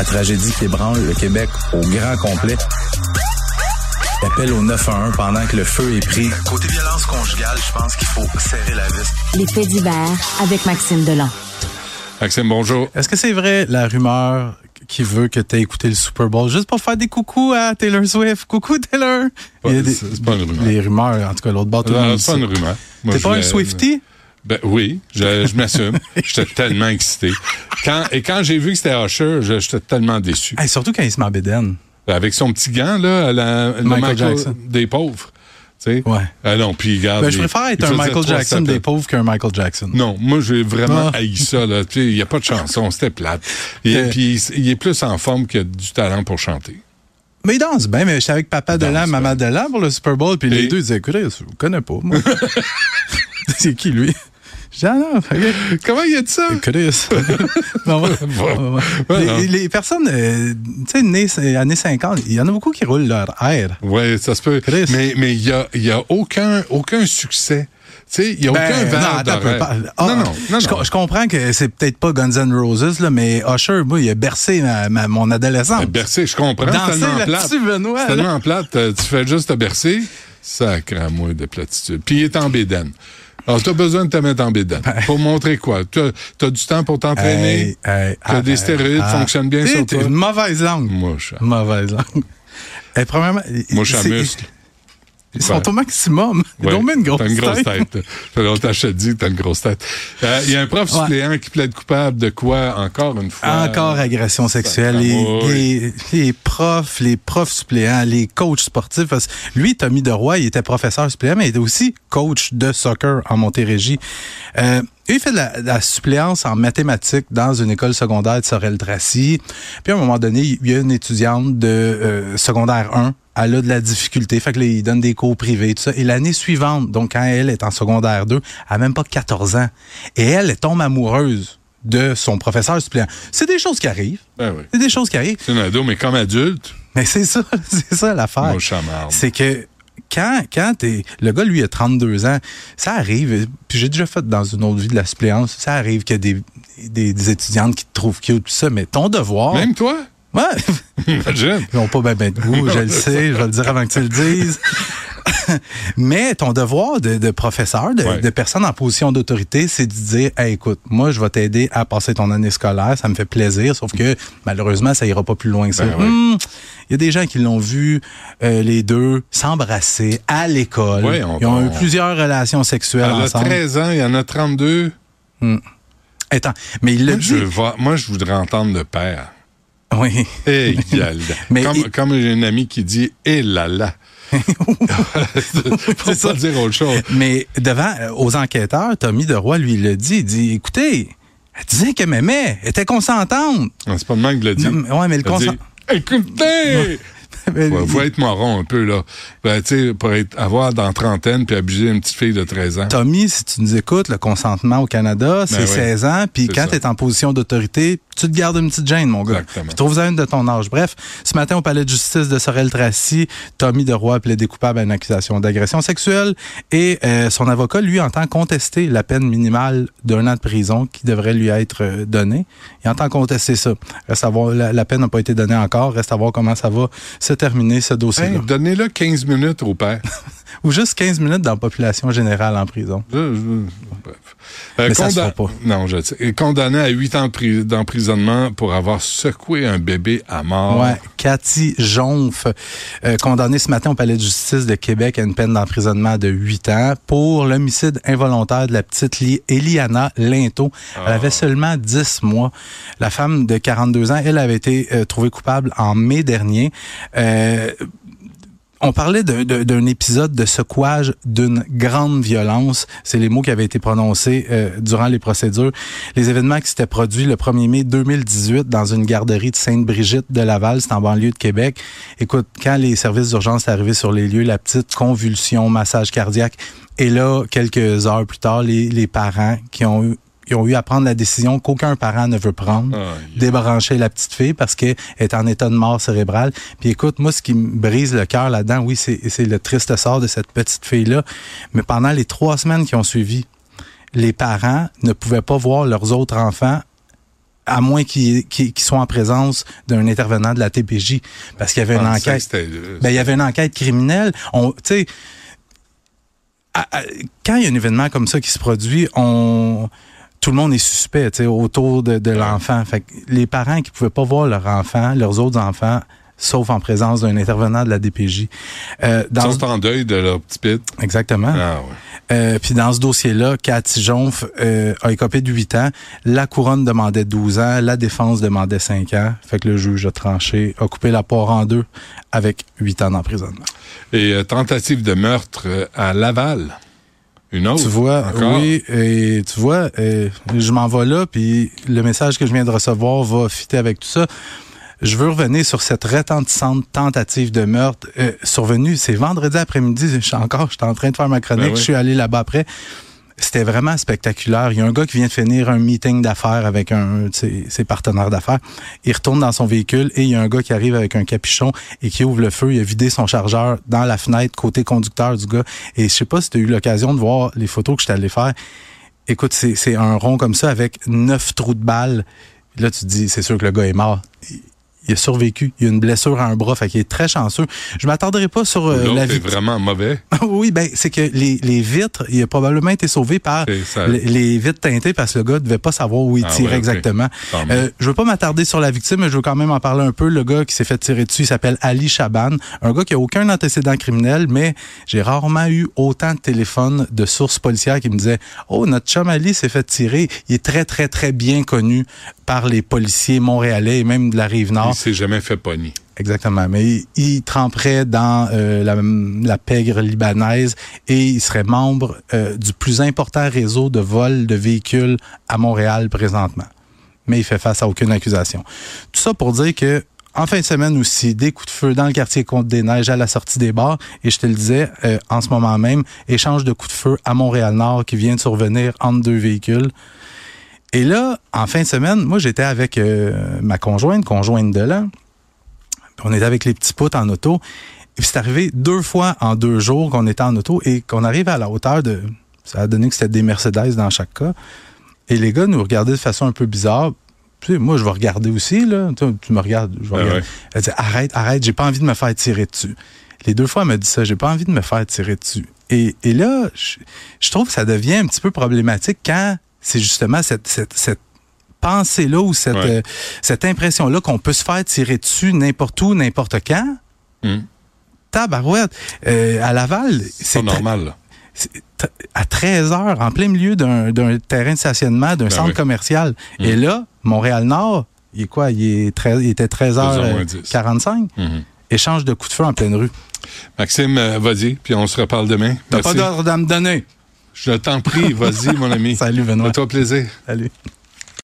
La tragédie qui ébranle le Québec au grand complet. Appel au 911 pendant que le feu est pris. Côté violence conjugale, je pense qu'il faut serrer la vis. Les faits divers avec Maxime Delan. Maxime, bonjour. Est-ce que c'est vrai la rumeur qui veut que tu aies écouté le Super Bowl juste pour faire des coucous à Taylor Swift? Coucou Taylor! C'est pas une rumeur. Les rumeurs, en tout cas, l'autre bord, tout le monde c'est pas une rumeur. T'es pas un Swifty? Ben oui, je, je m'assume. J'étais tellement excité. Quand, et quand j'ai vu que c'était Usher, j'étais tellement déçu. Hey, surtout quand il se met en bédaine. Avec son petit gant, là, à la, le Michael Jackson. des pauvres. Tu sais? Ouais. Ah non, puis regarde. Ben, je préfère être un Michael Jackson des pauvres qu'un Michael Jackson. Non, moi, j'ai vraiment Ah. haï ça. là. Il n'y a pas de chanson, c'était plate. Et Euh. puis, il est plus en forme que du talent pour chanter. Mais il danse bien, mais j'étais avec Papa Delan, Maman Delan pour le Super Bowl, puis les deux disaient, écoutez, je vous connais pas, moi. c'est qui, lui? Ah non. Comment il a dit ça? Chris. Non, ouais. Ouais, ouais. Ouais, non. les, les personnes, euh, tu sais, nées euh, années 50, il y en a beaucoup qui roulent leur air. Oui, ça se peut. Chris. Mais mais il y a, y a aucun, aucun succès. Tu sais, il n'y a aucun Ben, non, verre attends un peu. d'oreille. Par- Ah, non, non, non, je, non. je comprends que c'est peut-être pas Guns N' Roses, là, mais Usher, moi, il a bercé ma- ma- mon adolescence. Ben, Bercé, je comprends. c'est tellement plate. Benoît, tellement plate. euh, Tu fais juste te bercer. Sacré à moi de platitude. Puis il est en bédaine. Alors, tu as besoin de te mettre en bédaine. Pour montrer quoi? Tu as, du temps pour t'entraîner? Hey, hey, Que ah, des stéroïdes ah. fonctionnent bien sur toi? Une mauvaise langue. Moi, je Mauvaise langue. Eh, premièrement, moi, je suis à muscle. Ils sont Ouais. au maximum. Ils Ouais, ont une grosse T'as une grosse tête. tête. Ça fait longtemps que je te dis que t'as une grosse tête. Euh, Il y a un prof Ouais. suppléant qui plaide coupable de quoi, encore une fois? Encore agression sexuelle. Les, Sacramouille. les, les profs, les profs suppléants, les coachs sportifs. Lui, Tommy Deroy, il était professeur suppléant, mais il était aussi coach de soccer en Montérégie. Euh, il fait de la, de la suppléance en mathématiques dans une école secondaire de Sorel-Tracy. Puis à un moment donné, il y a une étudiante de euh, secondaire 1 elle a de la difficulté. Fait que là, il donne des cours privés, tout ça. Et l'année suivante, donc quand elle est en secondaire 2, elle a même pas 14 ans. Et elle, elle tombe amoureuse de son professeur suppléant. C'est des choses qui arrivent. Ben oui. C'est des choses qui arrivent. C'est un ado, mais comme adulte, Mais c'est ça, c'est ça l'affaire. C'est que quand, quand t'es. Le gars, lui, a 32 ans, ça arrive. Puis j'ai déjà fait dans une autre vie de la suppléance. Ça arrive qu'il y a des, des, des étudiantes qui te trouvent cute, tout ça. Mais ton devoir. Même toi? Ouais. Imagine. Ils n'ont pas bien ben de goût, je le sais, je vais le dire avant que tu le dises. Mais ton devoir de, de professeur, de, Ouais. de personne en position d'autorité, c'est de dire Hey, écoute, moi, je vais t'aider à passer ton année scolaire, ça me fait plaisir, sauf que malheureusement, ça ira pas plus loin que ça. Ben oui. Hum, Il y a des gens qui l'ont vu, euh, les deux, s'embrasser à l'école. Ils ont eu plusieurs relations sexuelles Elle a ensemble. 13 ans, il y en a 32. Attends, mais il je, voir- moi, je voudrais entendre le père. Oui. Yalda. Mais comme, il- comme j'ai une amie qui dit Eh là là. Faut ça. pas dire autre chose. Mais devant, euh, aux enquêteurs, Tommy Deroy, lui, il l'a dit. Il dit, écoutez, elle disait qu'elle m'aimait, elle était consentante. Non, C'est pas le même qui l'a dit. Non, mais- le Elle dit, consent- Écoutez! Mais- Faut, faut être moron un peu, là. Ben, tu sais, pour être, avoir dans trentaine puis abuser une petite fille de 13 ans. Tommy, si tu nous écoutes, le consentement au Canada, c'est Ben oui. 16 ans. Puis quand tu es en position d'autorité, tu te gardes une petite gêne, mon gars. Exactement. Trouve-en une de ton âge. Bref, ce matin, au palais de justice de Sorel-Tracy, Tommy Deroy a plaidé coupable à une accusation d'agression sexuelle. Et euh, son avocat, lui, entend contester la peine minimale d'un an de prison qui devrait lui être euh, donnée. Il entend contester ça. Reste à voir, la, la peine n'a pas été donnée encore. Reste à voir comment ça va se terminer, ce dossier-là. Hey, Donnez-le 15 minutes au père. Ou juste 15 minutes dans la population générale en prison. Je- je- Mais ça se conda- fera pas. Non, je sais. Condamné à 8 ans de pri- d'emprisonnement pour avoir secoué un bébé à mort. Ouais, Cathy Jonf, euh, condamnée ce matin au palais de justice de Québec à une peine d'emprisonnement de 8 ans pour l'homicide involontaire de la petite Li- Eliana Linto. Elle avait seulement 10 mois. La femme de 42 ans, elle avait été euh, trouvée coupable en mai dernier. Euh, on parlait d'un- épisode de secouage d'une grande violence. C'est les mots qui avaient été prononcés euh, durant les procédures. Les événements qui s'étaient produits le 1er mai 2018 dans une garderie de Sainte-Brigitte de Laval, c'est en banlieue de Québec. Écoute, quand les services d'urgence sont arrivés sur les lieux, la petite convulsion, massage cardiaque. Et là, quelques heures plus tard, les, les parents qui ont eu qui ont eu à prendre la décision qu'aucun parent ne veut prendre, débrancher la petite fille parce qu'elle est en état de mort cérébrale. Puis écoute, moi, ce qui me brise le cœur là-dedans, oui, c'est le triste sort de cette petite fille-là. Mais pendant les trois semaines qui ont suivi, les parents ne pouvaient pas voir leurs autres enfants à moins qu'ils soient en présence d'un intervenant de la TPJ, parce qu'il y avait une Ah, enquête. euh, Ben, il y avait une enquête criminelle. On, tu sais, à- à- quand il y a un événement comme ça qui se produit, on tout le monde est suspect, autour de, de l'enfant. Fait que les parents qui pouvaient pas voir leur enfant, leurs autres enfants, sauf en présence d'un intervenant de la DPJ. Euh, Ils dans sont en deuil de leur petit pit. exactement. Ah, ouais. Euh, puis dans ce dossier-là, Cathy Jonf euh, a écopé de 8 ans. La couronne demandait 12 ans. La défense demandait 5 ans. Fait que le juge a tranché, a coupé la poire en deux avec 8 ans d'emprisonnement. Et euh, tentative de meurtre à Laval. Une autre? Tu vois, Encore? oui, et tu vois, je m'en vais là, puis le message que je viens de recevoir va fitter avec tout ça. Je veux revenir sur cette retentissante tentative de meurtre euh, survenue. C'est vendredi après-midi. Je suis encore, j'étais en train de faire ma chronique. Ben oui. Je suis allé là-bas après. C'était vraiment spectaculaire. Il y a un gars qui vient de finir un meeting d'affaires avec un ses, partenaires d'affaires. Il retourne dans son véhicule et il y a un gars qui arrive avec un capuchon et qui ouvre le feu. Il a vidé son chargeur dans la fenêtre côté conducteur du gars. Et je sais pas si tu as eu l'occasion de voir les photos que je allé faire. Écoute, c'est un rond comme ça avec neuf trous de balles. Là, tu te dis, c'est sûr que le gars est mort. Il- a survécu. Il a une blessure à un bras, fait qu'il est très chanceux. Je m'attendrai pas sur euh, la est vie. vraiment mauvais. oui, ben c'est que les, les vitres, il a probablement été sauvé par ça. les, les vitres teintées parce que le gars devait pas savoir où il Ah tirait ouais, exactement. Euh, je veux pas m'attarder sur la victime, mais je veux quand même en parler un peu. Le gars qui s'est fait tirer dessus, il s'appelle Ali Chaban, un gars qui a aucun antécédent criminel, mais j'ai rarement eu autant de téléphones de sources policières qui me disaient "Oh, notre chum Ali s'est fait tirer, il est très très très bien connu par les policiers montréalais et même de la rive nord." Il s'est jamais fait pogner. Exactement. Mais il, il tremperait dans euh, la, la pègre libanaise et il serait membre euh, du plus important réseau de vol de véhicules à Montréal présentement. Mais il fait face à aucune accusation. Tout ça pour dire que en fin de semaine aussi, des coups de feu dans le quartier Côte-des-Neiges à la sortie des bars. Et je te le disais, euh, en ce moment même, échange de coups de feu à Montréal-Nord qui vient de survenir entre deux véhicules. Et là, en fin de semaine, moi, j'étais avec euh, ma conjointe, conjointe de l'an. On était avec les petits poutres en auto. Et puis c'est arrivé deux fois en deux jours qu'on était en auto et qu'on arrive à la hauteur de... Ça a donné que c'était des Mercedes dans chaque cas. Et les gars nous regardaient de façon un peu bizarre. Tu sais, moi, je vais regarder aussi, là. Tu, tu me regardes, je vais Ah regarder. ouais. Elle dit, arrête, arrête, j'ai pas envie de me faire tirer dessus. Les deux fois, elle m'a dit ça, j'ai pas envie de me faire tirer dessus. Et, et là, je, je trouve que ça devient un petit peu problématique quand c'est justement cette, cette, cette pensée-là ou cette, Ouais. euh, cette impression-là qu'on peut se faire tirer dessus n'importe où, n'importe quand? Hum. Tabarouette. Euh, à Laval, C'est normal. à 13 heures, en plein milieu d'un terrain de stationnement, d'un Ben centre oui. commercial. Mm. Et là, Montréal-Nord, il est quoi? Il, est très- il était 13h45. 10. Mhm. Échange de coups de feu en pleine rue. Maxime, euh, vas-y, puis on se reparle demain. T'as pas d'ordre à me donner. Je t'en prie, vas-y, mon ami. Salut, Benoît. Fais-toi plaisir. Salut.